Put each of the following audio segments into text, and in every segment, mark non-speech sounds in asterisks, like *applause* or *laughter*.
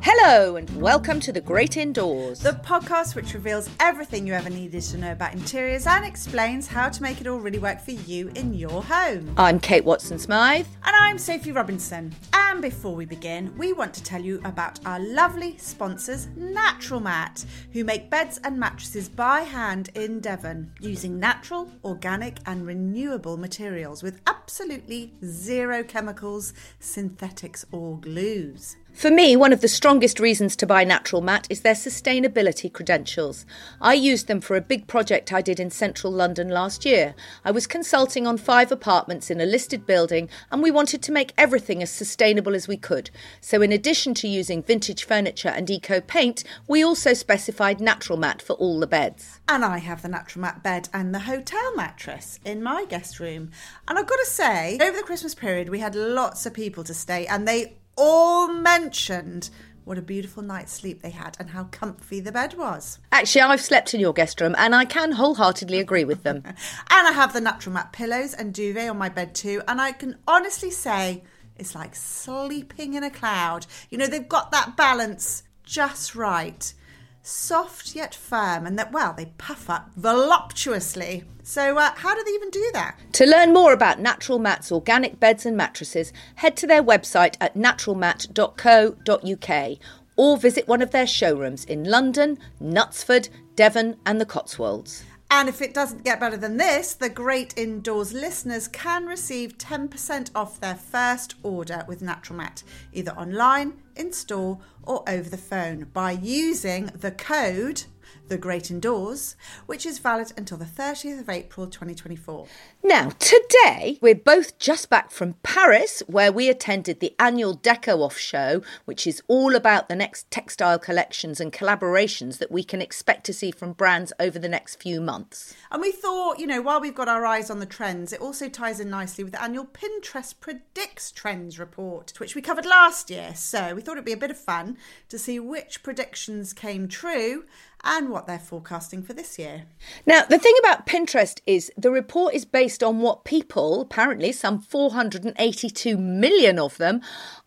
Hello, and welcome to The Great Indoors. The podcast which reveals everything you ever needed to know about interiors and explains how to make it all really work for you in your home. I'm Kate Watson Smythe. And I'm Sophie Robinson. And before we begin, we want to tell you about our lovely sponsors, Natural Mat, who make beds and mattresses by hand in Devon using natural, organic, and renewable materials with absolutely zero chemicals, synthetics, or glues. For me, one of the strongest reasons to buy Natural Mat is their sustainability credentials. I used them for a big project I did in central London last year. I was consulting on five apartments in a listed building, and we wanted to make everything as sustainable as we could. So, in addition to using vintage furniture and eco paint, we also specified Natural Mat for all the beds. And I have the Natural Mat bed and the hotel mattress in my guest room. And I've got to say, over the Christmas period, we had lots of people to stay, and they all mentioned what a beautiful night's sleep they had and how comfy the bed was. Actually, I've slept in your guest room and I can wholeheartedly agree with them. *laughs* and I have the natural mat pillows and duvet on my bed too, and I can honestly say it's like sleeping in a cloud. You know, they've got that balance just right. Soft yet firm, and that, well, they puff up voluptuously. So, uh, how do they even do that? To learn more about Natural Mat's organic beds and mattresses, head to their website at naturalmat.co.uk or visit one of their showrooms in London, Knutsford, Devon, and the Cotswolds. And if it doesn't get better than this, the Great Indoors listeners can receive 10% off their first order with Natural Mat, either online, in store, or over the phone by using the code the Great Indoors, which is valid until the 30th of April 2024. Now, today we're both just back from Paris, where we attended the annual Deco Off show, which is all about the next textile collections and collaborations that we can expect to see from brands over the next few months. And we thought, you know, while we've got our eyes on the trends, it also ties in nicely with the annual Pinterest Predicts Trends report, which we covered last year. So we thought it'd be a bit of fun to see which predictions came true and what they're forecasting for this year. Now, the thing about Pinterest is the report is based on what people, apparently some 482 million of them,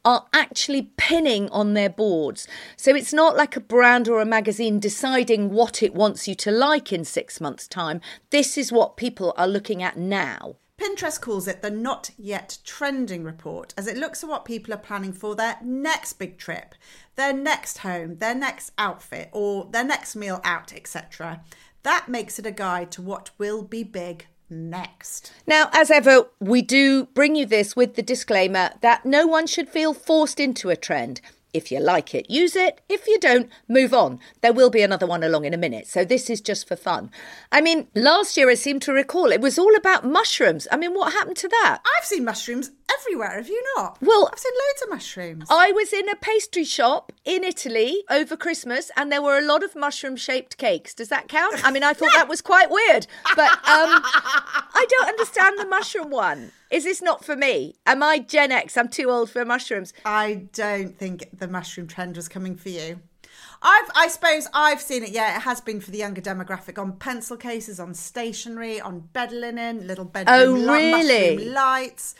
are actually pinning on their boards. So it's not like a brand or a magazine deciding what it wants you to like in six months' time. This is what people are looking at now. Pinterest calls it the Not Yet Trending Report, as it looks at what people are planning for their next big trip, their next home, their next outfit, or their next meal out, etc. That makes it a guide to what will be big next. Now, as ever, we do bring you this with the disclaimer that no one should feel forced into a trend. If you like it, use it. If you don't, move on. There will be another one along in a minute. So this is just for fun. I mean, last year I seem to recall it was all about mushrooms. I mean, what happened to that? I've seen mushrooms everywhere. Have you not? Well- I've seen loads of mushrooms. I was in a pastry shop in Italy over Christmas and there were a lot of mushroom shaped cakes. Does that count? I mean, I thought that was quite weird, but um, I don't understand the mushroom one. Is this not for me? Am I Gen X? I'm too old for mushrooms. I don't think the mushroom trend was coming for you. I've, I suppose I've seen it. Yeah, it has been for the younger demographic on pencil cases, on stationery, on bed linen, little bedroom Oh, really? mushroom lights.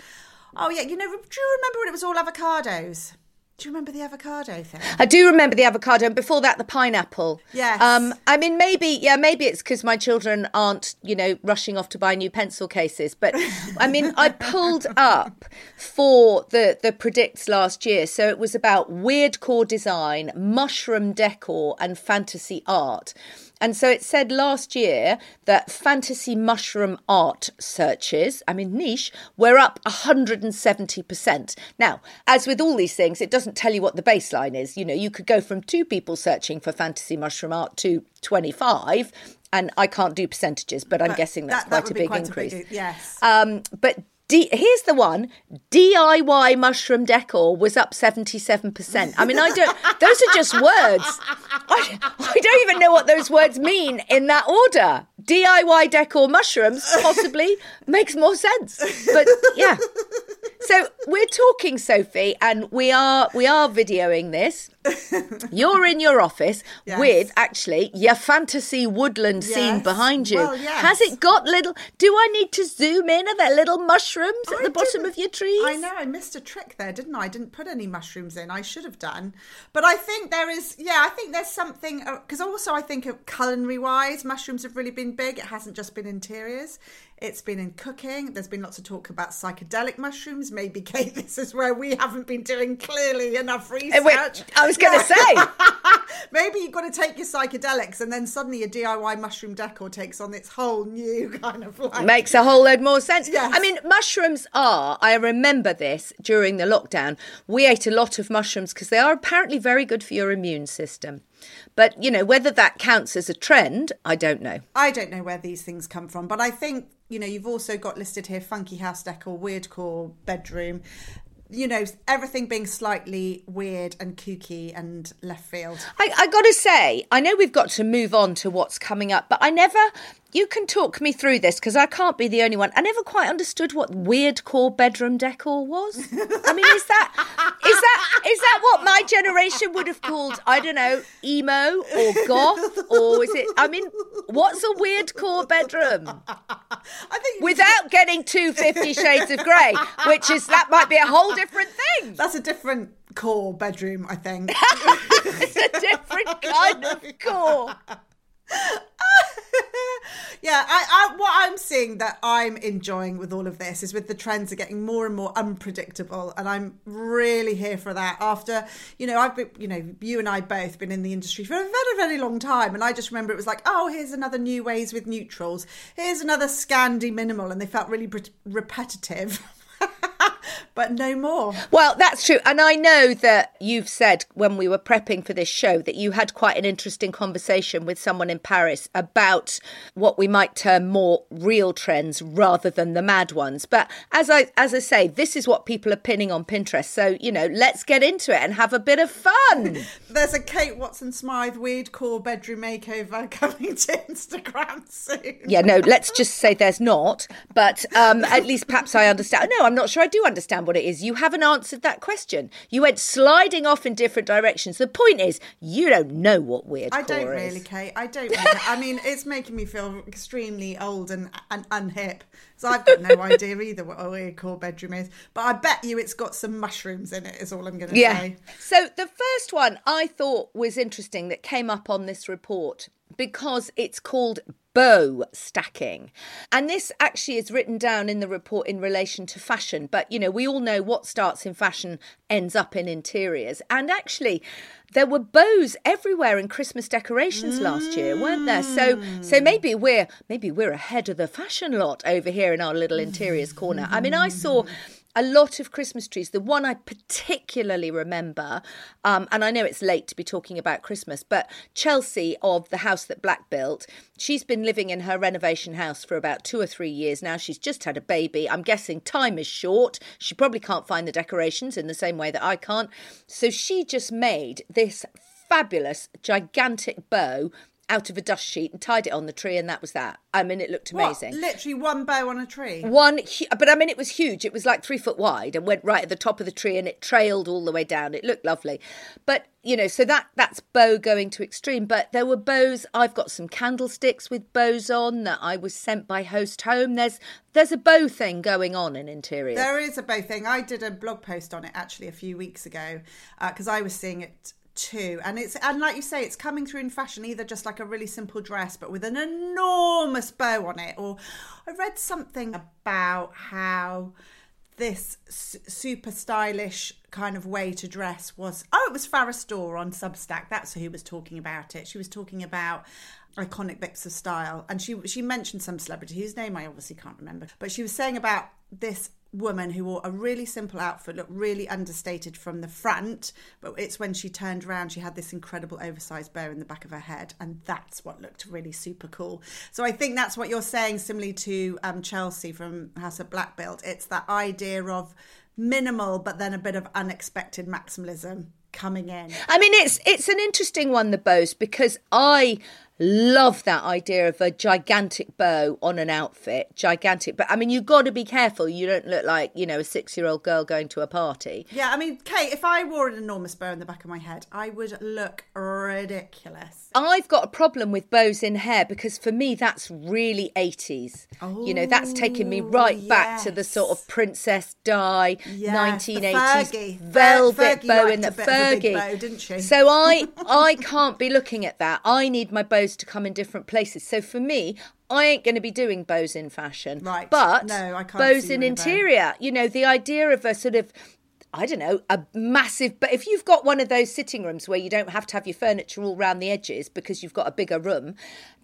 Oh yeah, you know. Do you remember when it was all avocados? Do you remember the avocado thing? I do remember the avocado, and before that, the pineapple. Yes. Um, I mean, maybe, yeah, maybe it's because my children aren't, you know, rushing off to buy new pencil cases. But I mean, I *laughs* pulled up for the the predicts last year, so it was about weird core design, mushroom decor, and fantasy art. And so it said last year that fantasy mushroom art searches, I mean, niche, were up 170%. Now, as with all these things, it doesn't tell you what the baseline is. You know, you could go from two people searching for fantasy mushroom art to 25. And I can't do percentages, but I'm But guessing that's that- that quite a big quite a increase. big- yes. Um, but D- here's the one DIY mushroom decor was up 77%. I mean, I don't, those are just words. I, I don't even know what those words mean in that order. DIY decor mushrooms possibly *laughs* makes more sense. But yeah. So we're talking, Sophie, and we are we are videoing this. *laughs* You're in your office Yes. with actually your fantasy woodland scene behind you. Well, yes. Has it got little? Do I need to zoom in? Are there little mushrooms at I the bottom of your trees? I know I missed a trick there, didn't I? I didn't put any mushrooms in. I should have done. But I think there is, yeah, I think there's something uh, because also I think culinary wise, mushrooms have really been big. It hasn't just been interiors. It's been in cooking. There's been lots of talk about psychedelic mushrooms. Maybe, *laughs* Kate, this is where we haven't been doing clearly enough research. Uh, wait, I was going to say. *laughs* Maybe you've got to take your psychedelics and then suddenly your DIY mushroom decor takes on its whole new *laughs* kind of like. Makes a whole load more sense. Yes. I mean, mushrooms are, I remember this during the lockdown. We ate a lot of mushrooms because they are apparently very good for your immune system. But, you know, whether that counts as a trend, I don't know. I don't know where these things come from, but I think you know you've also got listed here funky house decor, weird core bedroom. You know everything being slightly weird and kooky and left field. I, I got to say, I know we've got to move on to what's coming up, but I never. You can talk me through this because I can't be the only one. I never quite understood what weird core bedroom decor was. I mean, is that is that is that what my generation would have called? I don't know, emo or goth, or is it? I mean, what's a weird core bedroom? I think Without getting two Fifty Shades of Grey, which is that might be a whole different thing. that's a different core bedroom. I think. *laughs* It's a different kind of core. *laughs* yeah, I, I, what I'm seeing that I'm enjoying with all of this is with the trends are getting more and more unpredictable, and I'm really here for that. After you know, I've been, you know, you and I both been in the industry for a very, very long time, and I just remember it was like, oh, here's another new ways with neutrals, here's another Scandi minimal, and they felt really re- repetitive. *laughs* but no more. Well, that's true. And I know that you've said when we were prepping for this show that you had quite an interesting conversation with someone in Paris about what we might term more real trends rather than the mad ones. But as I as I say, this is what people are pinning on Pinterest. So, you know, let's get into it and have a bit of fun. *laughs* There's a Kate Watson Smythe weird core bedroom makeover *laughs* coming to Instagram soon. yeah, no, let's just say there's not. But um, at least perhaps I understand. No, I'm not sure I do understand what it is. You haven't answered that question. You went sliding off in different directions. The point is, you don't know what weird I don't is. really, Kate. I don't. Really, I mean, it's making me feel extremely old and, and unhip. So I've got no *laughs* idea either what a weird core bedroom is. But I bet you it's got some mushrooms in it. Is all I'm going to Yeah. say. So the first one I thought was interesting that came up on this report because it's called bow stacking. And this actually is written down in the report in relation to fashion. But, you know, we all know what starts in fashion ends up in interiors. And actually, there were bows everywhere in Christmas decorations last year, weren't there? So so mm. maybe we're maybe we're ahead of the fashion lot over here in our little interiors corner. I mean, I saw a lot of Christmas trees. The one I particularly remember, um, and I know it's late to be talking about Christmas, but Chelsea of the house that Black built, she's been living in her renovation house for about two or three years now. She's just had a baby. I'm guessing time is short. She probably can't find the decorations in the same way that I can't. So she just made this fabulous, gigantic bow out of a dust sheet and tied it on the tree, and that was that. I mean, it looked amazing. What? Literally one bow on a tree. One, but I mean, it was huge. It was like three foot wide and went right at the top of the tree, and it trailed all the way down. It looked lovely, but you know, so that that's bow going to extreme. But there were bows. I've got some candlesticks with bows on that I was sent by Host Home. There's there's a bow thing going on in interiors. There is a bow thing. I did a blog post on it actually a few weeks ago because uh, I was seeing it too. And it's and like you say it's coming through in fashion either just like a really simple dress but with an enormous bow on it. Or i read something about how this super stylish kind of way to dress was oh it was Farrah Storr on Substack. That's who was talking about it. She was talking about iconic bits of style. And she she mentioned some celebrity whose name I obviously can't remember. But she was saying about this woman who wore a really simple outfit, looked really understated from the front, but it's when she turned around, she had this incredible oversized bow in the back of her head, and that's what looked really super cool. So I think that's what you're saying, similarly to um, Chelsea from House of Black Built. It's that idea of minimal, but then a bit of unexpected maximalism coming in. I mean, it's it's an interesting one, the bows, because I love that idea of a gigantic bow on an outfit. Gigantic but i mean you've got to be careful. You don't look like you know a six year old girl going to a party. Yeah i mean kate if i wore an enormous bow in the back of my head i would look ridiculous. I've got a problem with bows in hair because for me that's really 80s oh, you know that's taking me oh, right yes. back to the sort of princess di yes, 1980s velvet Fer- bow in the fergie. bow, didn't she? So i *laughs* i can't be looking at that. I need my bows bows to come in different places. So for me, I ain't going to be doing bows in fashion. Right. But no, I can't bows in interior. You know, the idea of a sort of I don't know, a massive. But if you've got one of those sitting rooms where you don't have to have your furniture all round the edges because you've got a bigger room,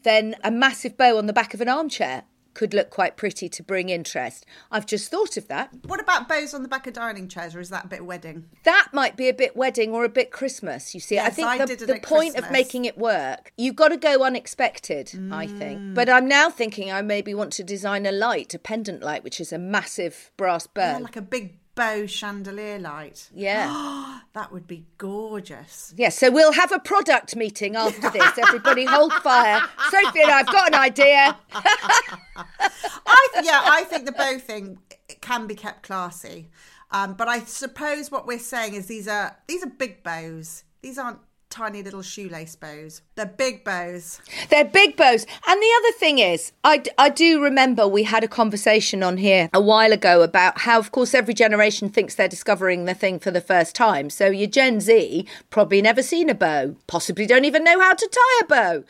then a massive bow on the back of an armchair could look quite pretty to bring interest. I've just thought of that. What about bows on the back of dining chairs, or is that a bit wedding? That might be a bit wedding or a bit Christmas. You see, yes, I think I the, the point Christmas. of making it work, you've got to go unexpected. Mm. I think, but I'm now thinking I maybe want to design a light, a pendant light, which is a massive brass bow, yeah, like a big bow chandelier light. Yeah. *gasps* that would be gorgeous. Yeah, so we'll have a product meeting after this. Everybody hold fire. *laughs* Sophie and I've got an idea. *laughs* I th- yeah, I think the bow thing can be kept classy. Um, but I suppose what we're saying is these are these are big bows. These aren't tiny little shoelace bows. They're big bows. They're big bows. And the other thing is, I, I do remember we had a conversation on here a while ago about how, of course, every generation thinks they're discovering the thing for the first time. So your Gen Z probably never seen a bow, possibly don't even know how to tie a bow.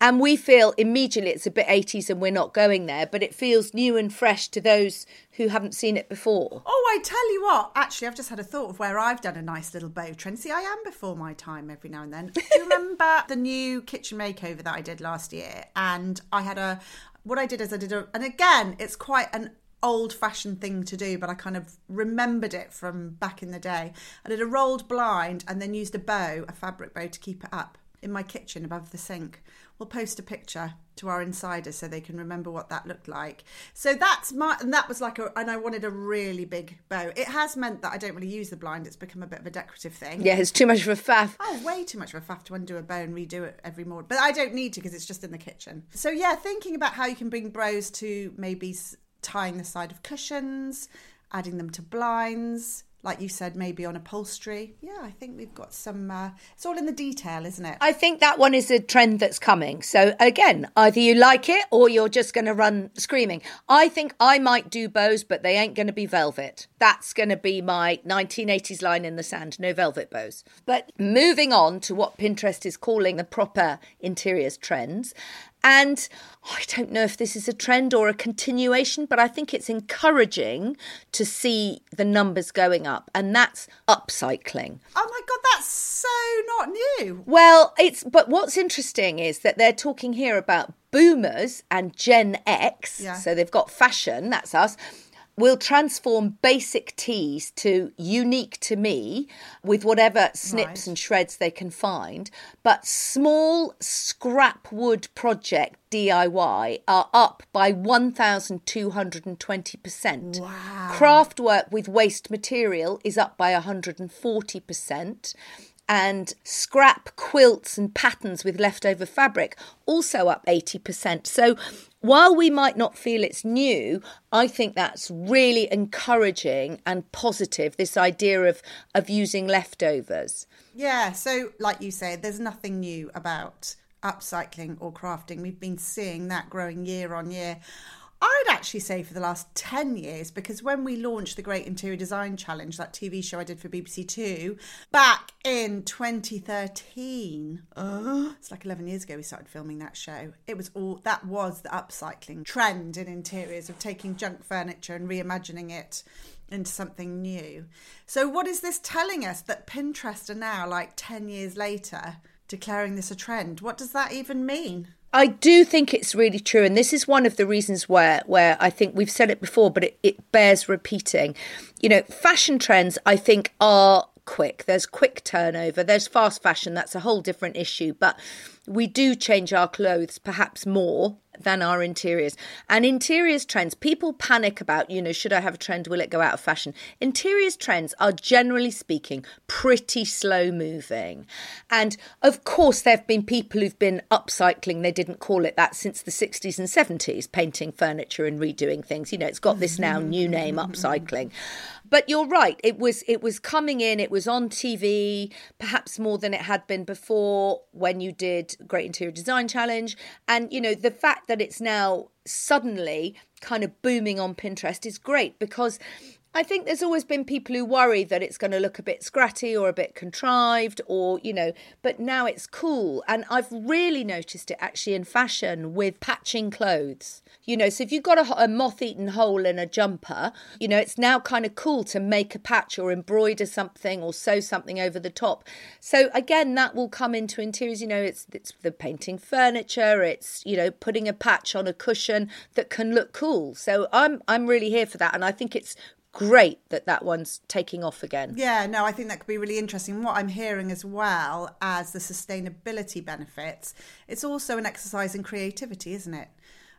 And we feel immediately it's a bit 80s and we're not going there, but it feels new and fresh to those who haven't seen it before. Oh, I tell you what, actually, I've just had a thought of where I've done a nice little bow trend. See, I am before my time every now and then. Do you *laughs* remember the new kitchen makeover that I did last year? And I had a, what I did is I did a, and again, it's quite an old fashioned thing to do, but I kind of remembered it from back in the day. I did a rolled blind and then used a bow, a fabric bow, to keep it up in my kitchen above the sink. We'll post a picture to our insiders so they can remember what that looked like. So that's my, and that was like a, and I wanted a really big bow. It has meant that I don't really use the blind. It's become a bit of a decorative thing. Yeah, it's too much of a faff. Oh, way too much of a faff to undo a bow and redo it every morning. But I don't need to because it's just in the kitchen. So yeah, thinking about how you can bring bows to maybe tying the side of cushions, adding them to blinds, like you said, maybe on upholstery. Yeah, I think we've got some. Uh, it's all in the detail, isn't it? I think that one is a trend that's coming. So again, either you like it or you're just going to run screaming. I think I might do bows, but they ain't going to be velvet. That's going to be my 1980s line in the sand. No velvet bows. But moving on to what Pinterest is calling the proper interiors trends, and I don't know if this is a trend or a continuation, but I think it's encouraging to see the numbers going up, and that's upcycling. Oh my God, that's so not new. Well, it's, but what's interesting is that they're talking here about boomers and Gen X. Yeah. So they've got fashion, that's us will transform basic tees to unique to me with whatever snips Right. and shreds they can find. But small scrap wood project DIY are up by 1,220%. Wow. Craft work with waste material is up by 140% and scrap quilts and patterns with leftover fabric also up 80%. So while we might not feel it's new, I think that's really encouraging and positive this idea of of using leftovers. Yeah, so like you say, there's nothing new about upcycling or crafting. We've been seeing that growing year on year. I'd actually say for the last 10 years, because when we launched the Great Interior Design Challenge, that TV show I did for BBC Two, back in 2013, uh, it's like 11 years ago we started filming that show. It was all, that was the upcycling trend in interiors of taking junk furniture and reimagining it into something new. So, what is this telling us that Pinterest are now, like 10 years later, declaring this a trend? What does that even mean? I do think it's really true, and this is one of the reasons where where I think we've said it before, but it, it bears repeating. You know, fashion trends I think are quick. There's quick turnover. There's fast fashion. That's a whole different issue. But we do change our clothes perhaps more than our interiors. And interiors trends, people panic about, you know, should I have a trend? Will it go out of fashion? Interiors trends are generally speaking pretty slow moving. And of course, there have been people who've been upcycling, they didn't call it that since the 60s and 70s, painting furniture and redoing things. You know, it's got this now new name, upcycling. But you're right. It was it was coming in. It was on TV, perhaps more than it had been before when you did Great Interior Design Challenge. And you know the fact that it's now suddenly kind of booming on Pinterest is great because I think there's always been people who worry that it's going to look a bit scratty or a bit contrived or, you know, but now it's cool. And I've really noticed it actually in fashion with patching clothes. You know, so if you've got a, a moth eaten hole in a jumper, you know, it's now kind of cool to make a patch or embroider something or sew something over the top. So again, that will come into interiors. You know, it's, it's the painting furniture, it's, you know, putting a patch on a cushion that can look cool. So I'm, I'm really here for that. And I think it's great that that one's taking off again. Yeah, no, I think that could be really interesting. What I'm hearing as well as the sustainability benefits, it's also an exercise in creativity, isn't it?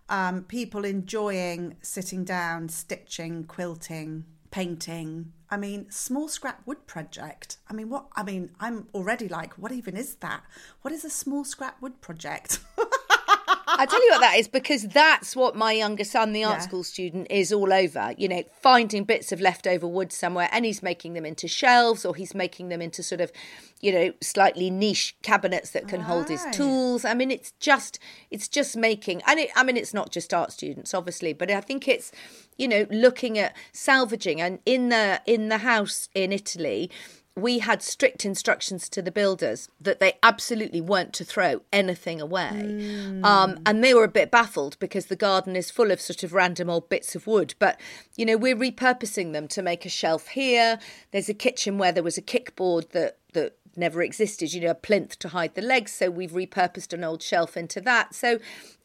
Um, people enjoying sitting down, stitching, quilting, painting. I mean, small scrap wood project. I mean, what? I mean, I'm already like, what even is that? What is a small scrap wood project? *laughs* I tell you what that is because that's what my younger son, the art Yeah. school student, is all over. You know, finding bits of leftover wood somewhere and he's making them into shelves or he's making them into sort of, you know, slightly niche cabinets that can hold his tools. I mean, it's just it's just making and it, I mean it's not just art students obviously, but I think it's you know, looking at salvaging and in the in the house in Italy we had strict instructions to the builders that they absolutely weren't to throw anything away. Um, and they were a bit baffled because the garden is full of sort of random old bits of wood. But, you know, we're repurposing them to make a shelf here. There's a kitchen where there was a kickboard that, that never existed, you know, a plinth to hide the legs. So we've repurposed an old shelf into that. So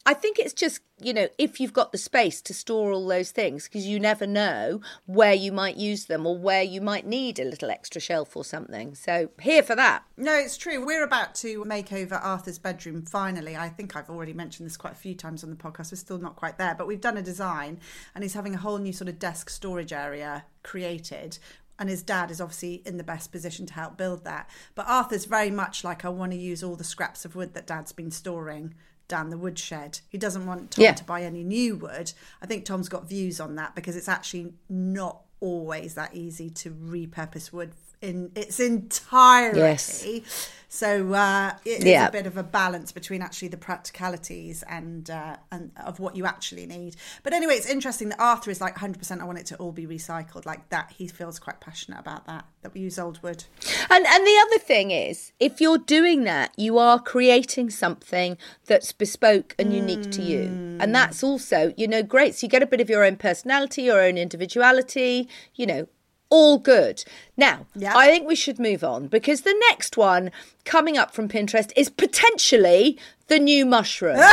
I think it's just, you know, if you've got the space to store all those things, because you never know where you might use them or where you might need a little extra shelf or something. So here for that. No, it's true. We're about to make over Arthur's bedroom finally. I think I've already mentioned this quite a few times on the podcast. We're still not quite there, but we've done a design and he's having a whole new sort of desk storage area created. And his dad is obviously in the best position to help build that. But Arthur's very much like, I want to use all the scraps of wood that dad's been storing down the woodshed. He doesn't want Tom Yeah. to buy any new wood. I think Tom's got views on that because it's actually not always that easy to repurpose wood in its entirety. Yes. So uh, it is Yeah. a bit of a balance between actually the practicalities and uh, and of what you actually need. But anyway, it's interesting that Arthur is like 100%. I want it to all be recycled like that. He feels quite passionate about that. That we use old wood. And and the other thing is, if you're doing that, you are creating something that's bespoke and unique to you. And that's also, you know, great. So you get a bit of your own personality, your own individuality, you know, all good. Now, Yeah. I think we should move on because the next one coming up from Pinterest is potentially the new mushroom. *laughs*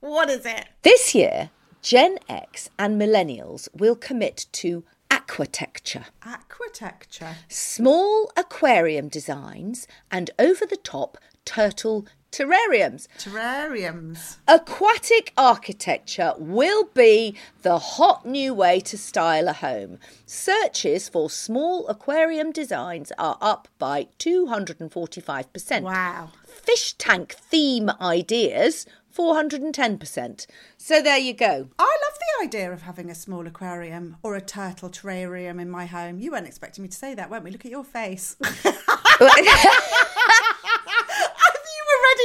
What is it? This year, Gen X and millennials will commit to aquatecture. Aquatecture. Small aquarium designs and over the top turtle terrariums. Terrariums. Aquatic architecture will be the hot new way to style a home. Searches for small aquarium designs are up by 245%. Wow. Fish tank theme ideas, 410%. So there you go. I love the idea of having a small aquarium or a turtle terrarium in my home. You weren't expecting me to say that, weren't we? Look at your face. *laughs*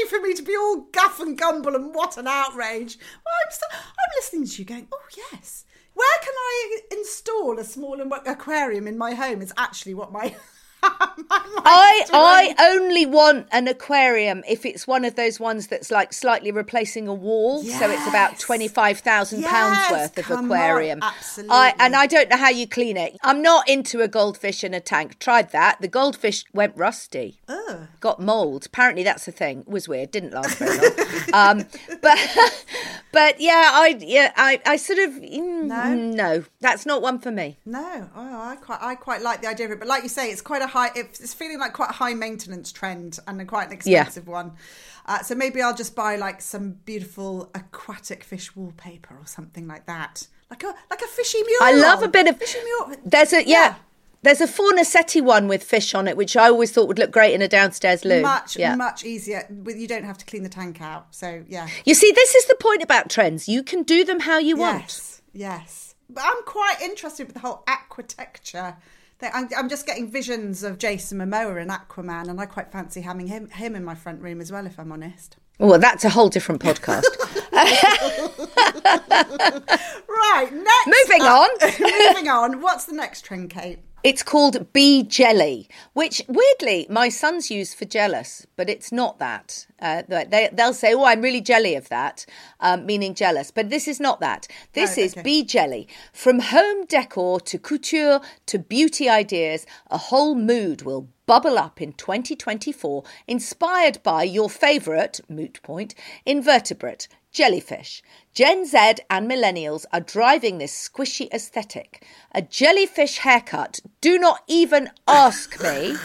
for me to be all guff and gumble and what an outrage. I'm, st- I'm listening to you going, oh, yes. Where can I install a small aquarium in my home? Is actually what my *laughs* I *laughs* I only want an aquarium if it's one of those ones that's like slightly replacing a wall, yes. so it's about twenty five thousand yes, pounds worth of aquarium. On, absolutely. I, and I don't know how you clean it. I'm not into a goldfish in a tank. Tried that. The goldfish went rusty. Ugh. Got mold. Apparently that's the thing. It was weird. Didn't last very long. *laughs* um, but *laughs* but yeah, I yeah I, I sort of mm, no no that's not one for me. No, oh, I quite I quite like the idea of it, but like you say, it's quite a high. It's feeling like quite a high maintenance trend and a quite an expensive yeah. one. Uh, so maybe I'll just buy like some beautiful aquatic fish wallpaper or something like that, like a like a fishy mural. I love a bit of fishy mural. There's a yeah. yeah. There's a Fornasetti one with fish on it, which I always thought would look great in a downstairs loo. Much, yeah. much easier. You don't have to clean the tank out. So, yeah. You see, this is the point about trends. You can do them how you yes, want. Yes, yes. But I'm quite interested with the whole aquatecture I'm, I'm, just getting visions of Jason Momoa and Aquaman, and I quite fancy having him him in my front room as well, if I'm honest. Well, that's a whole different podcast. *laughs* right, next. Moving on. *laughs* moving on. What's the next trend, Kate? It's called bee Jelly, which weirdly my sons use for jealous, but it's not that. Uh, they, will say, Oh, I'm really jelly of that, um, meaning jealous. But this is not that. This oh, is okay. Be Jelly. From home decor to couture to beauty ideas, a whole mood will bubble up in 2024, inspired by your favourite, moot point, invertebrate, jellyfish. Gen Z and millennials are driving this squishy aesthetic. A jellyfish haircut, do not even ask me.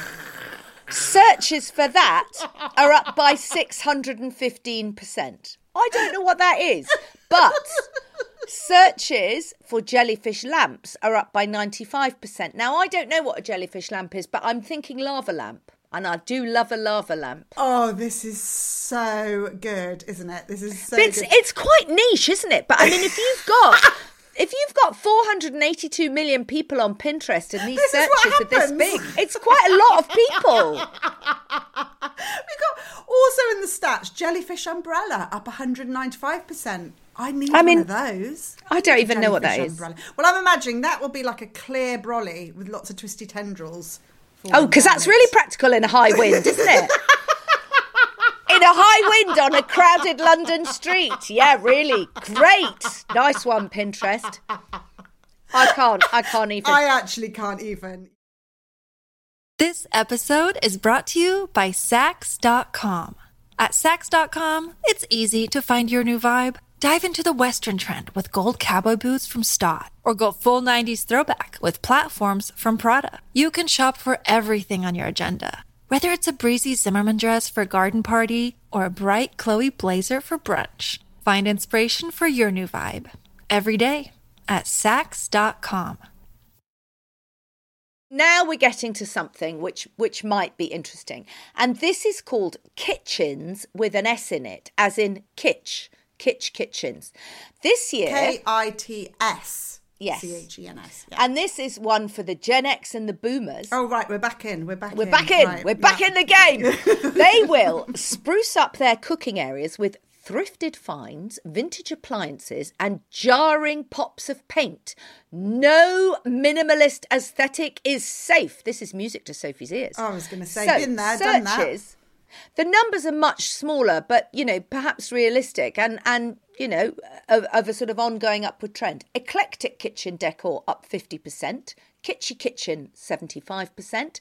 Searches for that are up by 615%. I don't know what that is, but searches for jellyfish lamps are up by 95%. Now, I don't know what a jellyfish lamp is, but I'm thinking lava lamp and I do love a lava lamp. Oh, this is so good, isn't it? This is so. It's good. it's quite niche, isn't it? But I mean, if you've got. *laughs* if you've got 482 million people on Pinterest and these this searches are this big, it's quite a lot of people. *laughs* we got also in the stats jellyfish umbrella up 195%. I need I mean, one of those. I don't even know what that umbrella. is. Well, I'm imagining that will be like a clear brolly with lots of twisty tendrils. Oh, because that's really practical in a high *laughs* wind, isn't it? in a high wind on a crowded London street. Yeah, really. Great. Nice one, Pinterest. I can't. I can't even. I actually can't even. This episode is brought to you by Saks.com. At Saks.com, it's easy to find your new vibe. Dive into the Western trend with gold cowboy boots from Staud, or go full 90s throwback with platforms from Prada. You can shop for everything on your agenda, whether it's a breezy Zimmermann dress for a garden party or a bright Chloe blazer for brunch. Find inspiration for your new vibe every day at Saks.com. Now we're getting to something which which might be interesting, and this is called kitschens with an S in it, as in kitsch Kitsch Kitchens. This year. K I T S. Yes. C H E N S. And this is one for the Gen X and the Boomers. Oh, right. We're back in. We're back We're in. back in. Right. We're back yeah. in the game. *laughs* they will spruce up their cooking areas with thrifted finds, vintage appliances, and jarring pops of paint. No minimalist aesthetic is safe. This is music to Sophie's ears. Oh, I was going to say, so, been there, searches, done that. The numbers are much smaller, but you know, perhaps realistic, and and you know, of, of, a sort of ongoing upward trend. Eclectic kitchen decor up 50%, kitschy kitchen 75%,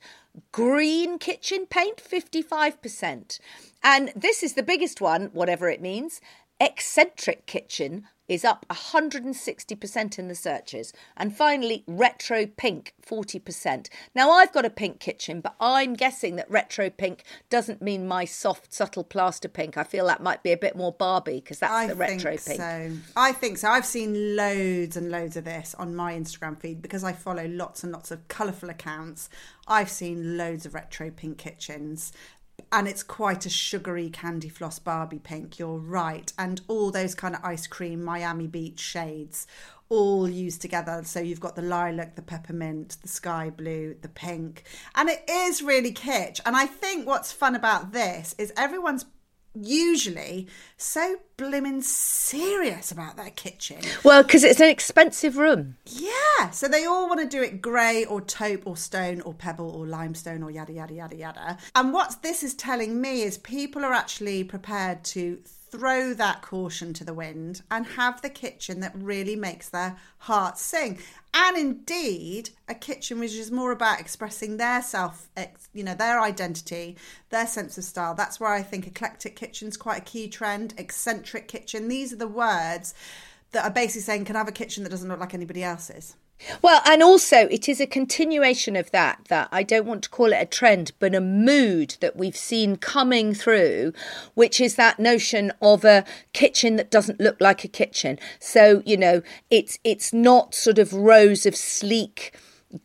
green kitchen paint 55%. And this is the biggest one, whatever it means Eccentric kitchen is up 160% in the searches. And finally, retro pink, 40%. Now, I've got a pink kitchen, but I'm guessing that retro pink doesn't mean my soft, subtle plaster pink. I feel that might be a bit more Barbie because that's I the retro pink. So I think so. I've seen loads and loads of this on my Instagram feed because I follow lots and lots of colourful accounts. I've seen loads of retro pink kitchens. And it's quite a sugary candy floss Barbie pink, you're right. And all those kind of ice cream Miami Beach shades all used together. So you've got the lilac, the peppermint, the sky blue, the pink. And it is really kitsch. And I think what's fun about this is everyone's usually so blimmin' serious about their kitchen. Well, because it's an expensive room. Yeah, so they all want to do it grey or taupe or stone or pebble or limestone or yada yada yada yada. And what this is telling me is people are actually prepared to throw that caution to the wind and have the kitchen that really makes their hearts sing. And indeed, a kitchen which is more about expressing their self, you know, their identity, their sense of style. That's where I think eclectic kitchen's quite a key trend. Eccentric kitchen. These are the words that are basically saying, can I have a kitchen that doesn't look like anybody else's? Well, and also it is a continuation of that, that I don't want to call it a trend, but a mood that we've seen coming through, which is that notion of a kitchen that doesn't look like a kitchen. So, you know, it's it's not sort of rows of sleek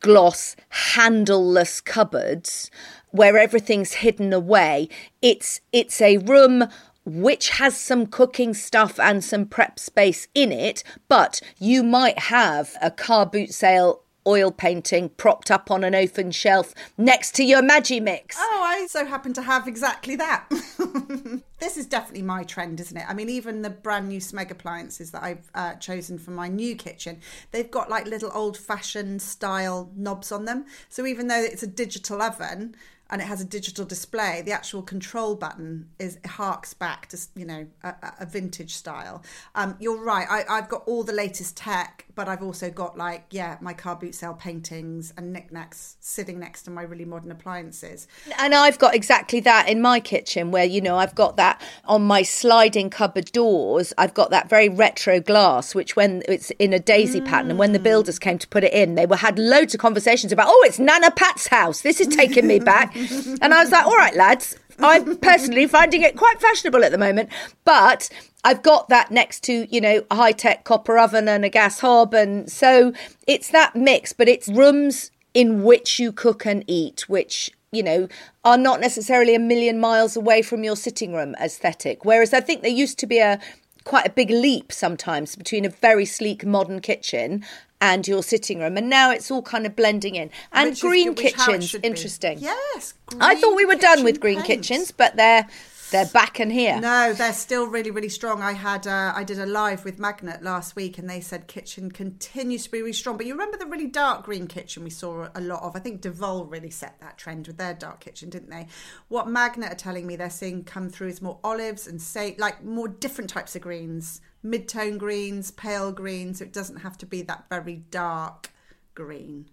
gloss handleless cupboards where everything's hidden away. It's it's a room which has some cooking stuff and some prep space in it, but you might have a car boot sale oil painting propped up on an open shelf next to your Magimix. Oh, I so happen to have exactly that. *laughs* this is definitely my trend, isn't it? I mean, even the brand new Smeg appliances that I've uh, chosen for my new kitchen, they've got like little old fashioned style knobs on them. So even though it's a digital oven, and it has a digital display, the actual control button is harks back to you know a, a vintage style. Um, you're right. I, I've got all the latest tech, but I've also got like yeah my car boot sale paintings and knickknacks sitting next to my really modern appliances. And I've got exactly that in my kitchen, where you know I've got that on my sliding cupboard doors. I've got that very retro glass, which when it's in a daisy mm. pattern, and when the builders came to put it in, they were had loads of conversations about, oh, it's Nana Pat's house. This is taking me back. And I was like, all right, lads, I'm personally finding it quite fashionable at the moment, but I've got that next to, you know, a high tech copper oven and a gas hob. And so it's that mix, but it's rooms in which you cook and eat, which you know, are not necessarily a million miles away from your sitting room aesthetic. Whereas I think there used to be a quite a big leap sometimes between a very sleek modern kitchen and your sitting room. And now it's all kind of blending in. And which green is, kitchens, interesting. Be. Yes. I thought we were done with green kitchens, but they're they're back and here. No, they're still really, really strong. I had uh, I did a live with Magnet last week, and they said kitchen continues to be really strong. But you remember the really dark green kitchen we saw a lot of? I think Devol really set that trend with their dark kitchen, didn't they? What Magnet are telling me they're seeing come through is more olives and say like more different types of greens, mid-tone greens, pale greens. So it doesn't have to be that very dark green.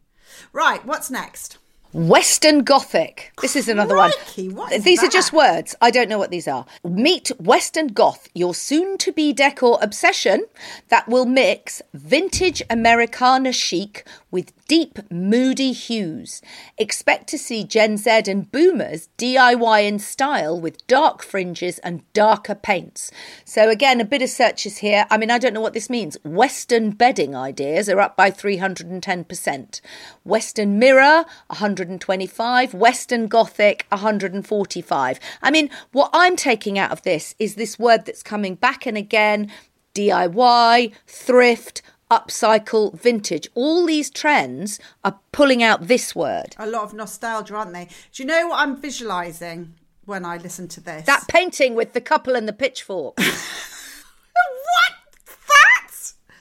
Right, what's next? Western Gothic. This is another Crikey, one. these that? are just words. I don't know what these are. Meet Western Goth, your soon to be decor obsession that will mix vintage Americana chic with deep, moody hues. Expect to see Gen Z and boomers DIY in style with dark fringes and darker paints. So, again, a bit of searches here. I mean, I don't know what this means. Western bedding ideas are up by 310%. Western mirror, 125. Western Gothic, 145. I mean, what I'm taking out of this is this word that's coming back and again DIY, thrift, upcycle, vintage. All these trends are pulling out this word. A lot of nostalgia, aren't they? Do you know what I'm visualizing when I listen to this? That painting with the couple and the pitchfork. *laughs*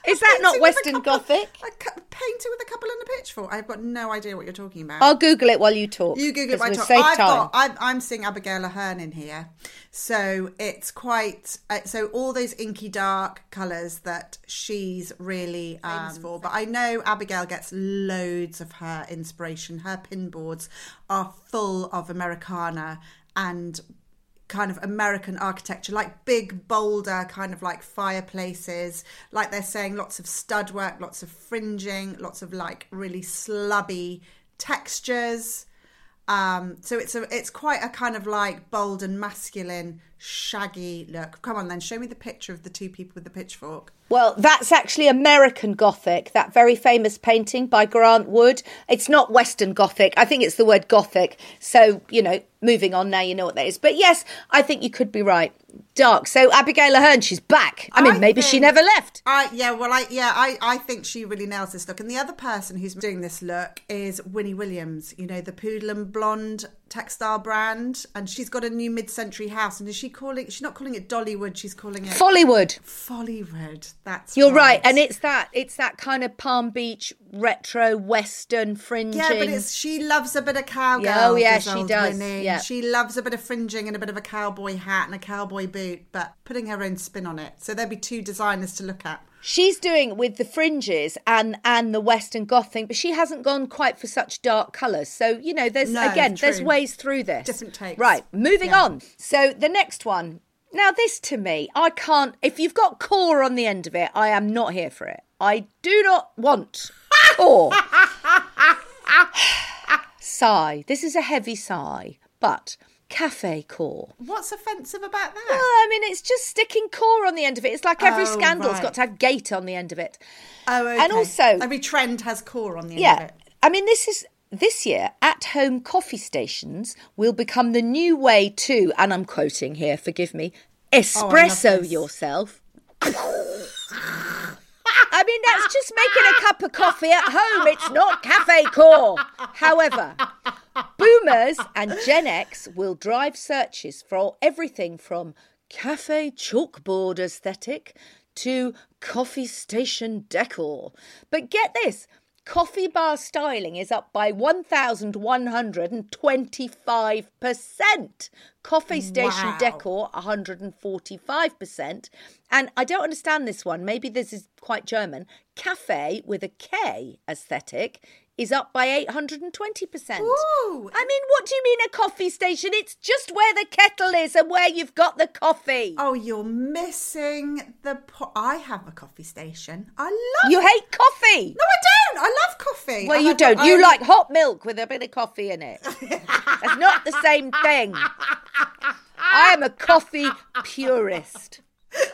what? That? Is that not Western Gothic? A painter with a couple and a pitchfork. I've got no idea what you're talking about. I'll Google it while you talk. You Google it while I talk. I've time. got. I'm, I'm seeing Abigail Ahern in here, so it's quite. Uh, so all those inky dark colours that she's really famous um, for. But I know Abigail gets loads of her inspiration. Her pinboards are full of Americana and kind of American architecture, like big, bolder, kind of like fireplaces. Like they're saying, lots of stud work, lots of fringing, lots of like really slubby textures. Um, so it's a it's quite a kind of like bold and masculine, shaggy look. Come on, then show me the picture of the two people with the pitchfork. Well, that's actually American Gothic, that very famous painting by Grant Wood. It's not Western Gothic. I think it's the word Gothic. So, you know, moving on now, you know what that is. But yes, I think you could be right. Dark. So Abigail Ahern, she's back. I mean, I maybe she never left. I yeah, well, I yeah, I I think she really nails this look. And the other person who's doing this look is Winnie Williams. You know, the poodle and blonde textile brand, and she's got a new mid-century house. And is she calling? She's not calling it Dollywood. She's calling it Follywood. Follywood. That's You're right. And it's that it's that kind of Palm Beach retro western fringing. Yeah, but it's she loves a bit of cowgirl. Yeah, oh, yeah, she does, Winnie. yeah. She loves a bit of fringing and a bit of a cowboy hat and a cowboy boot, but putting her own spin on it. So there'd be two designers to look at. She's doing with the fringes and and the Western goth thing, but she hasn't gone quite for such dark colours. So you know, there's No, again, there's ways through this. Different takes. Right, moving Yeah. on. So the next one. Now this to me, I can't. If you've got core on the end of it, I am not here for it. I do not want *laughs* core. *sighs* sigh. This is a heavy sigh, but cafe core. What's offensive about that? Well, I mean, it's just sticking core on the end of it. It's like every Oh, scandal's right. got to have gate on the end of it. Oh, okay. And also, every trend has core on the end of yeah, it. I mean, this is this year at home coffee stations will become the new way to, and I'm quoting here, forgive me, oh, espresso this. yourself. I mean, that's just making a cup of coffee at home. It's not cafe core. However, boomers and Gen X will drive searches for everything from cafe chalkboard aesthetic to coffee station decor. But get this. Coffee bar styling is up by 1,125%. Coffee station Wow. decor, 145%. And I don't understand this one. Maybe this is quite German. Cafe with a K aesthetic is up by 820%. Ooh. I mean, what do you mean a coffee station? It's just where the kettle is and where you've got the coffee. Oh, you're missing the. Po- I have a coffee station. I love. You hate coffee. No, I don't. I love coffee. Well, And you I've don't. You I- like hot milk with a bit of coffee in it. That's not the same thing. *laughs* I am a coffee purist.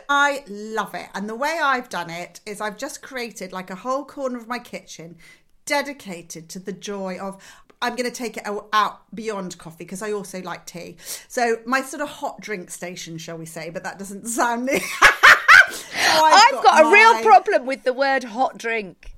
I love it. And the way I've done it is I've just created like a whole corner of my kitchen dedicated to the joy of. I'm going to take it out- beyond coffee because I also like tea. So my sort of hot drink station, shall we say? But that doesn't *laughs* sound. so *laughs* I've, I've got a real problem with the word hot drink.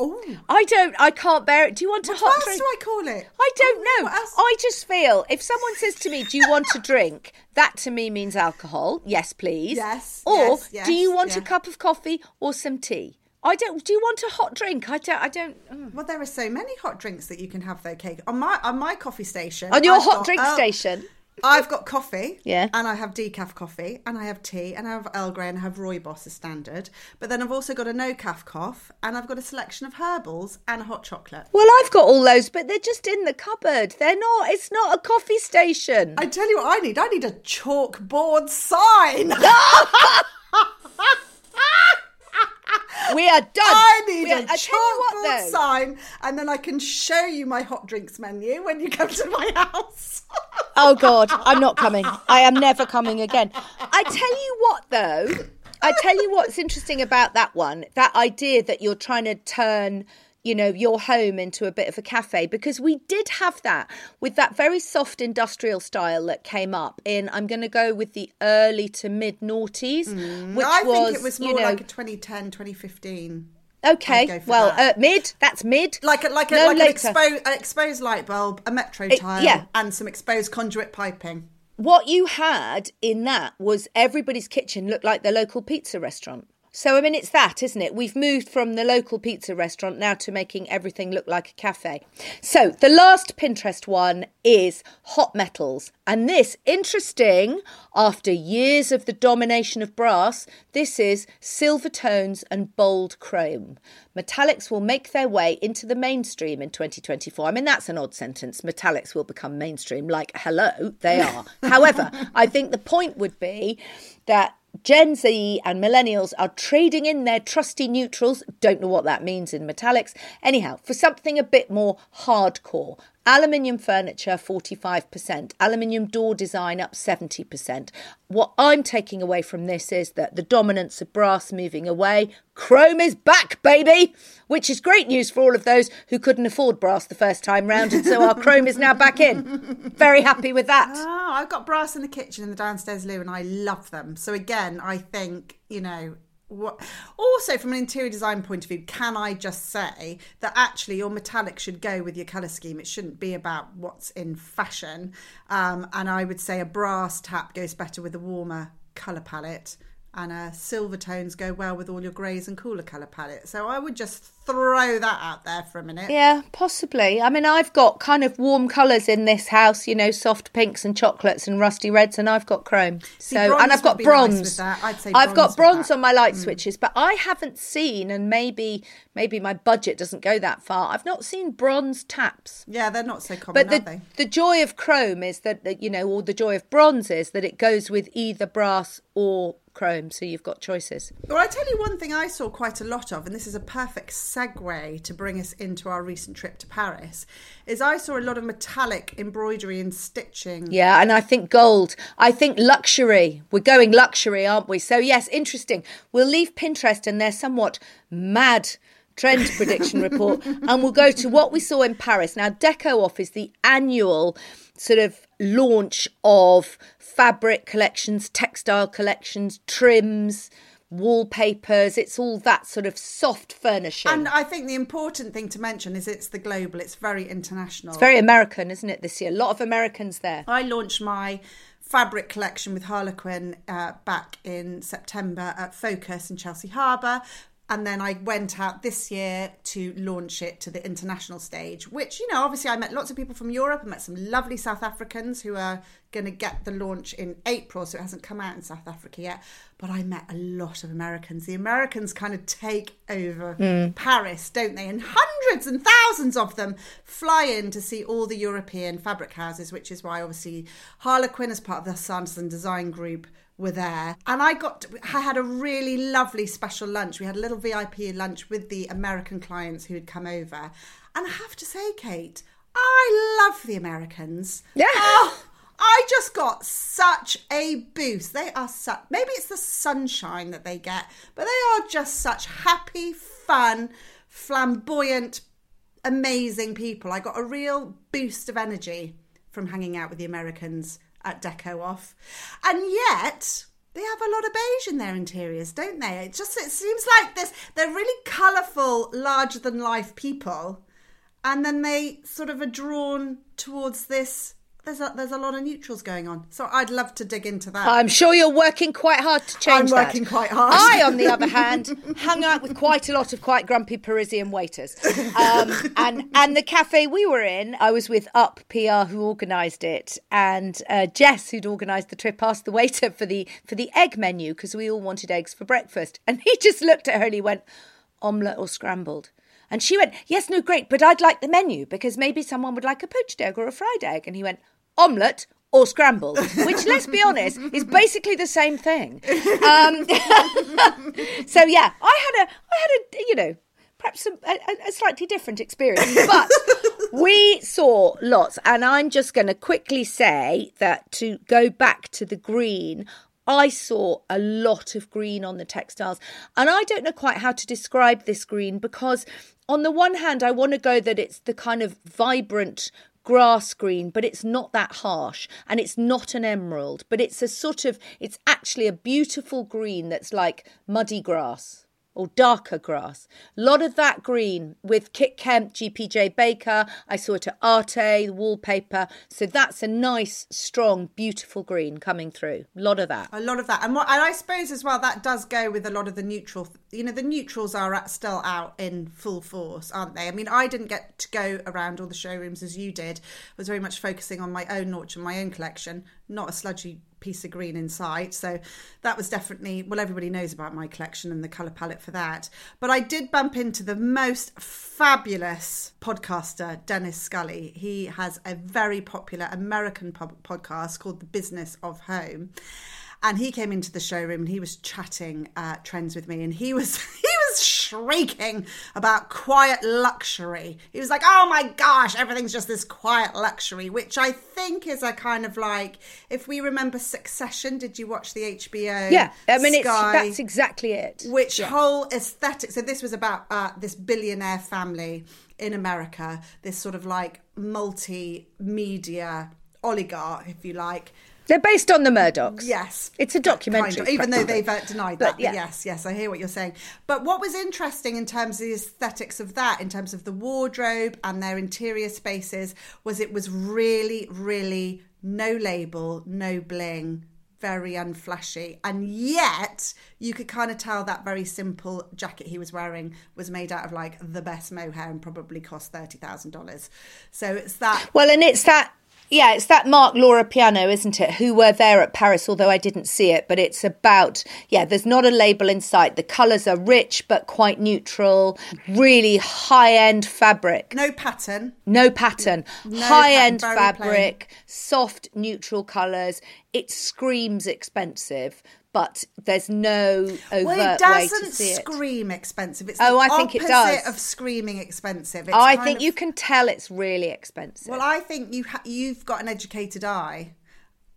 Ooh. I don't. I can't bear it. Do you want a What hot else drink? do I call it? I don't Oh, know. I just feel if someone says to me, "Do you want a drink?" That to me means alcohol. Yes, please. Yes, Or yes, do you yes, want a cup of coffee or some tea? I don't. Do you want a hot drink? I don't. I don't. mm. Well, there are so many hot drinks that you can have though, Kate. On my on my coffee station. On your I've hot got- drink oh, station. I've got coffee. Yeah. And I have decaf coffee, and I have tea, and I have Earl Grey, and I have Rooibos as standard. But then I've also got a no caf cough, and I've got a selection of herbals and a hot chocolate. Well, I've got all those, but they're just in the cupboard. They're not. It's not a coffee station. I tell you what, I need. I need a chalkboard sign. *laughs* *laughs* *laughs* we are done. I need We are- a what, chalkboard sign, and then I can show you my hot drinks menu when you come to my house. Oh God, I'm not coming. I am *laughs* never coming again. I tell you what, though. I tell you what's interesting about that one. That idea that you're trying to turn, you know, your home into a bit of a cafe because we did have that with that very soft industrial style that came up in. I'm going to go with the early to mid noughties, which I was, think it was you more know, like a 2010, 2015. okay. I'd go for Well, that. uh, mid. That's mid. Like a like a No like an exposed an exposed light bulb, a metro It- tile, yeah. and some exposed conduit piping. what you had in that was everybody's kitchen looked like the local pizza restaurant. So, I mean, it's that, isn't it? We've moved from the local pizza restaurant now to making everything look like a cafe. So, the last Pinterest one is hot metals. And this, interesting, after years of the domination of brass, this is silver tones and bold chrome. Metallics will make their way into the mainstream in 2024. I mean, that's an odd sentence. Metallics will become mainstream. Like, hello, they are. *laughs* However, I think the point would be that Gen Z and millennials are trading in their trusty neutrals. Don't know what that means in metallics. Anyhow, for something a bit more hardcore. Aluminium furniture 45%, aluminium door design up 70%. What I'm taking away from this is that the dominance of brass moving away, chrome is back, baby, which is great news for all of those who couldn't afford brass the first time round, and so our *laughs* chrome is now back in. Very happy with that. Oh, I've got brass in the kitchen in the downstairs loo and I love them. So again, I think, you know, what also from an interior design point of view can i just say that actually your metallic should go with your color scheme. It shouldn't be about what's in fashion. Um, and i would say a brass tap goes better with a warmer color palette and uh, silver tones go well with all your greys and cooler colour palette. So I would just throw that out there for a minute. Yeah, possibly. I mean, I've got kind of warm colours in this house, you know, soft pinks and chocolates and rusty reds, and I've got chrome. See, so, and I've got bronze. Nice I'd say I've got bronze on my light mm. switches, but I haven't seen, and maybe maybe my budget doesn't go that far. I've not seen bronze taps. Yeah, they're not so common, but the, the joy of chrome is that, you know, or the joy of bronze is that it goes with either brass or chrome so you've got choices. Well i tell you one thing i saw quite a lot of and this is a perfect segue to bring us into our recent trip to paris is i saw a lot of metallic embroidery and stitching. Yeah and i think gold. I think luxury. We're going luxury aren't we? So yes interesting. We'll leave pinterest and their somewhat mad trend *laughs* prediction report and we'll go to what we saw in paris. Now deco off is the annual sort of launch of fabric collections, textile collections, trims, wallpapers. It's all that sort of soft furnishing. And I think the important thing to mention is it's the global, it's very international. It's very American, isn't it, this year? A lot of Americans there. I launched my fabric collection with Harlequin uh, back in September at Focus in Chelsea Harbour and then I went out this year to launch it to the international stage, which, you know, obviously I met lots of people from Europe. I met some lovely South Africans who are going to get the launch in April, so it hasn't come out in South Africa yet. But I met a lot of Americans. The Americans kind of take over mm. Paris, don't they? And hundreds and thousands of them fly in to see all the European fabric houses, which is why obviously Harlequin, as part of the Sanderson Design Group, were there. And I got, I had a really lovely special lunch. We had a little VIP lunch with the American clients who had come over. And I have to say, Kate, I love the Americans. Yeah. Oh, I just got such a boost. They are such, maybe it's the sunshine that they get, but they are just such happy, fun, flamboyant, amazing people. I got a real boost of energy from hanging out with the Americans at Deco Off. And yet, they have a lot of beige in their interiors, don't they? It just it seems like this they're really colourful, larger than life people. And then they sort of are drawn towards this there's a, there's a lot of neutrals going on. So I'd love to dig into that. I'm sure you're working quite hard to change I'm working that. quite hard. I, on the other hand, hung out with quite a lot of quite grumpy Parisian waiters. Um, *laughs* and, and the cafe we were in, I was with Up PR who organised it. And uh, Jess, who'd organised the trip, asked the waiter for the, for the egg menu because we all wanted eggs for breakfast. And he just looked at her and he went, omelette or scrambled? And she went, Yes, no, great, but I'd like the menu because maybe someone would like a poached egg or a fried egg. And he went, Omelette or scrambled, which, let's be honest, is basically the same thing. Um, *laughs* so yeah, I had a, I had a, you know, perhaps a, a, a slightly different experience, but we saw lots. And I'm just going to quickly say that to go back to the green, I saw a lot of green on the textiles. And I don't know quite how to describe this green because, on the one hand, I want to go that it's the kind of vibrant grass green, but it's not that harsh. And it's not an emerald, but it's a sort of, it's actually a beautiful green that's like muddy grass. Or darker grass. A lot of that green with Kit Kemp, GPJ Baker. I saw it at Arte, wallpaper. So that's a nice, strong, beautiful green coming through. A lot of that. A lot of that, and what and I suppose as well that does go with a lot of the neutral. You know, the neutrals are at, still out in full force, aren't they? I mean, I didn't get to go around all the showrooms as you did. I was very much focusing on my own launch and my own collection, not a sludgy piece of green inside. So that was definitely, well, everybody knows about my collection and the colour palette for that. But I did bump into the most fabulous podcaster, Dennis Scully. He has a very popular American podcast called The Business of Home and he came into the showroom and he was chatting uh, trends with me and he was *laughs* he was shrieking about quiet luxury. He was like oh my gosh everything's just this quiet luxury which i think is a kind of like if we remember succession did you watch the hbo yeah i mean it's that's exactly it. Which yeah. whole aesthetic so this was about uh, this billionaire family in america this sort of like multimedia oligarch if you like they're based on the Murdochs. Yes. It's a documentary. Kind of, even though they've uh, denied that. Yeah. But yes, yes, I hear what you're saying. But what was interesting in terms of the aesthetics of that, in terms of the wardrobe and their interior spaces, was it was really, really no label, no bling, very unflashy. And yet you could kind of tell that very simple jacket he was wearing was made out of like the best mohair and probably cost $30,000. So it's that. Well, and it's that yeah, it's that Mark Loro Piana, isn't it? Who were there at Paris, although I didn't see it. But it's about, yeah, there's not a label in sight. The colours are rich but quite neutral, really high end fabric. No pattern. No pattern. No high end fabric, plain. soft, neutral colours. It screams expensive, but there's no overt well, it doesn't way to see scream expensive. It's oh, I think it does. of screaming expensive. It's oh, I think of, you can tell it's really expensive. Well, I think you ha- you've got an educated eye.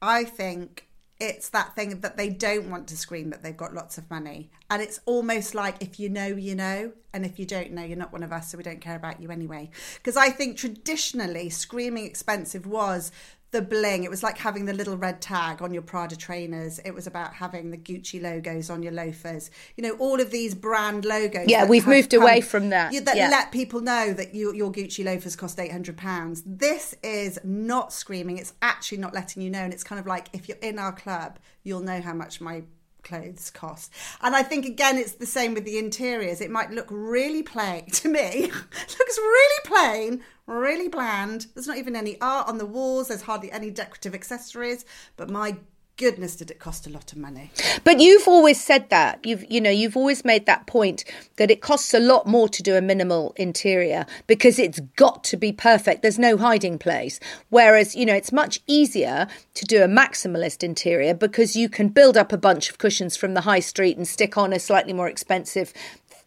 I think it's that thing that they don't want to scream that they've got lots of money, and it's almost like if you know, you know, and if you don't know, you're not one of us, so we don't care about you anyway. Because I think traditionally, screaming expensive was the bling. It was like having the little red tag on your Prada trainers. It was about having the Gucci logos on your loafers. You know, all of these brand logos. Yeah, we've moved come, away from that. You, that yeah. let people know that you, your Gucci loafers cost eight hundred pounds. This is not screaming. It's actually not letting you know, and it's kind of like if you're in our club, you'll know how much my clothes cost. And I think again it's the same with the interiors. It might look really plain *laughs* to me. *laughs* looks really plain, really bland. There's not even any art on the walls. There's hardly any decorative accessories, but my goodness did it cost a lot of money? But you've always said that. You've you know you've always made that point that it costs a lot more to do a minimal interior because it's got to be perfect. There's no hiding place. Whereas you know it's much easier to do a maximalist interior because you can build up a bunch of cushions from the high street and stick on a slightly more expensive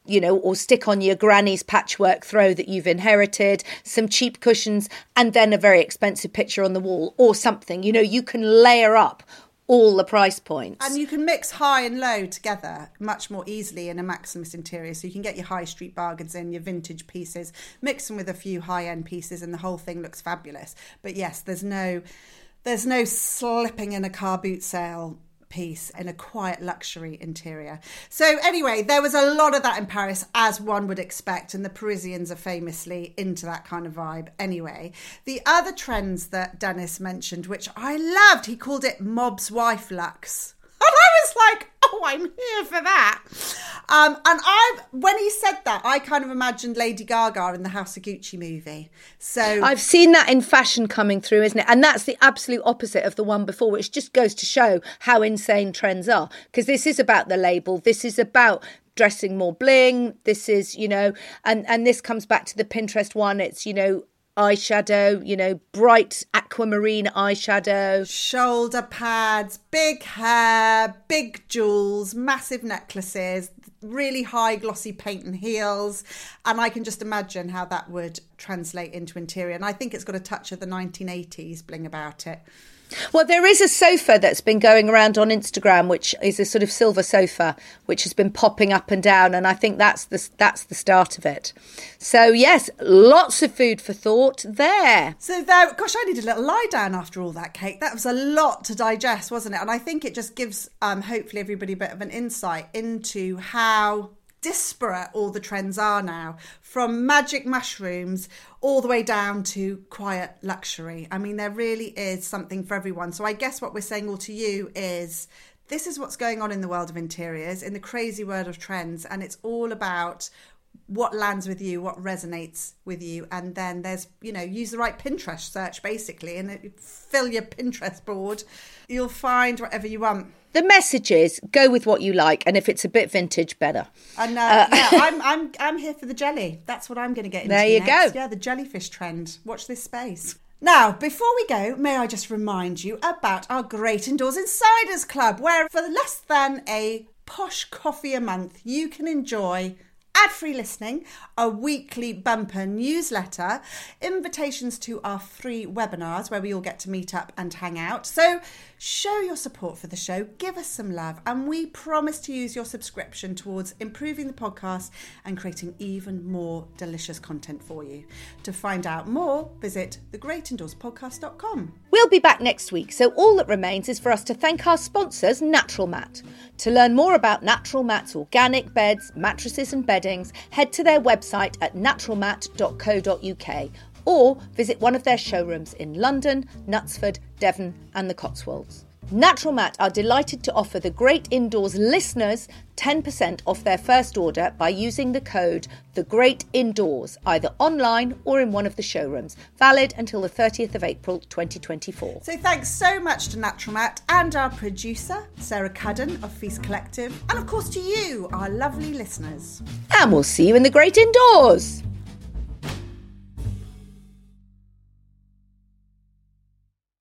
you know, or stick on your granny's patchwork throw that you've inherited, some cheap cushions, and then a very expensive picture on the wall or something. You know, you can layer up all the price points. And you can mix high and low together much more easily in a Maximus interior. So you can get your high street bargains in, your vintage pieces, mix them with a few high end pieces, and the whole thing looks fabulous. But yes, there's no. There's no slipping in a car boot sale piece in a quiet luxury interior. So, anyway, there was a lot of that in Paris, as one would expect, and the Parisians are famously into that kind of vibe anyway. The other trends that Dennis mentioned, which I loved, he called it Mob's Wife Luxe. *laughs* And I was like, oh, *laughs* I'm here for that. Um, and I, when he said that, I kind of imagined Lady Gaga in the House of Gucci movie. So I've seen that in fashion coming through, isn't it? And that's the absolute opposite of the one before, which just goes to show how insane trends are. Because this is about the label. This is about dressing more bling. This is, you know, and and this comes back to the Pinterest one. It's, you know, eyeshadow, you know, bright aquamarine eyeshadow, shoulder pads, big hair, big jewels, massive necklaces, really high glossy paint and heels. And I can just imagine how that would translate into interior. And I think it's got a touch of the 1980s bling about it. Well, there is a sofa that's been going around on Instagram, which is a sort of silver sofa, which has been popping up and down, and I think that's the that's the start of it. So yes, lots of food for thought there. So there, gosh, I need a little lie down after all that cake. That was a lot to digest, wasn't it? And I think it just gives, um, hopefully, everybody a bit of an insight into how disparate all the trends are now from magic mushrooms all the way down to quiet luxury. I mean, there really is something for everyone. So I guess what we're saying all to you is this is what's going on in the world of interiors, in the crazy world of trends, and it's all about what lands with you, what resonates with you, and then there's you know use the right Pinterest search basically, and fill your Pinterest board. You'll find whatever you want. The message is go with what you like, and if it's a bit vintage, better. And uh, uh, yeah, *laughs* I'm I'm I'm here for the jelly. That's what I'm going to get into. There you next. go. Yeah, the jellyfish trend. Watch this space. Now, before we go, may I just remind you about our Great Indoors Insiders Club, where for less than a posh coffee a month, you can enjoy ad free listening, a weekly bumper newsletter, invitations to our free webinars where we all get to meet up and hang out. So, show your support for the show, give us some love, and we promise to use your subscription towards improving the podcast and creating even more delicious content for you. To find out more, visit thegreatindoorspodcast.com. We'll be back next week, so all that remains is for us to thank our sponsors, Natural Mat. To learn more about Natural Mat's organic beds, mattresses, and beddings, head to their website at naturalmat.co.uk or visit one of their showrooms in London, Knutsford, Devon, and the Cotswolds. Natural Mat are delighted to offer the Great Indoors listeners 10% off their first order by using the code The Great Indoors, either online or in one of the showrooms, valid until the 30th of April 2024. So thanks so much to Natural Mat and our producer, Sarah Cadden of Feast Collective, and of course to you, our lovely listeners. And we'll see you in the Great Indoors.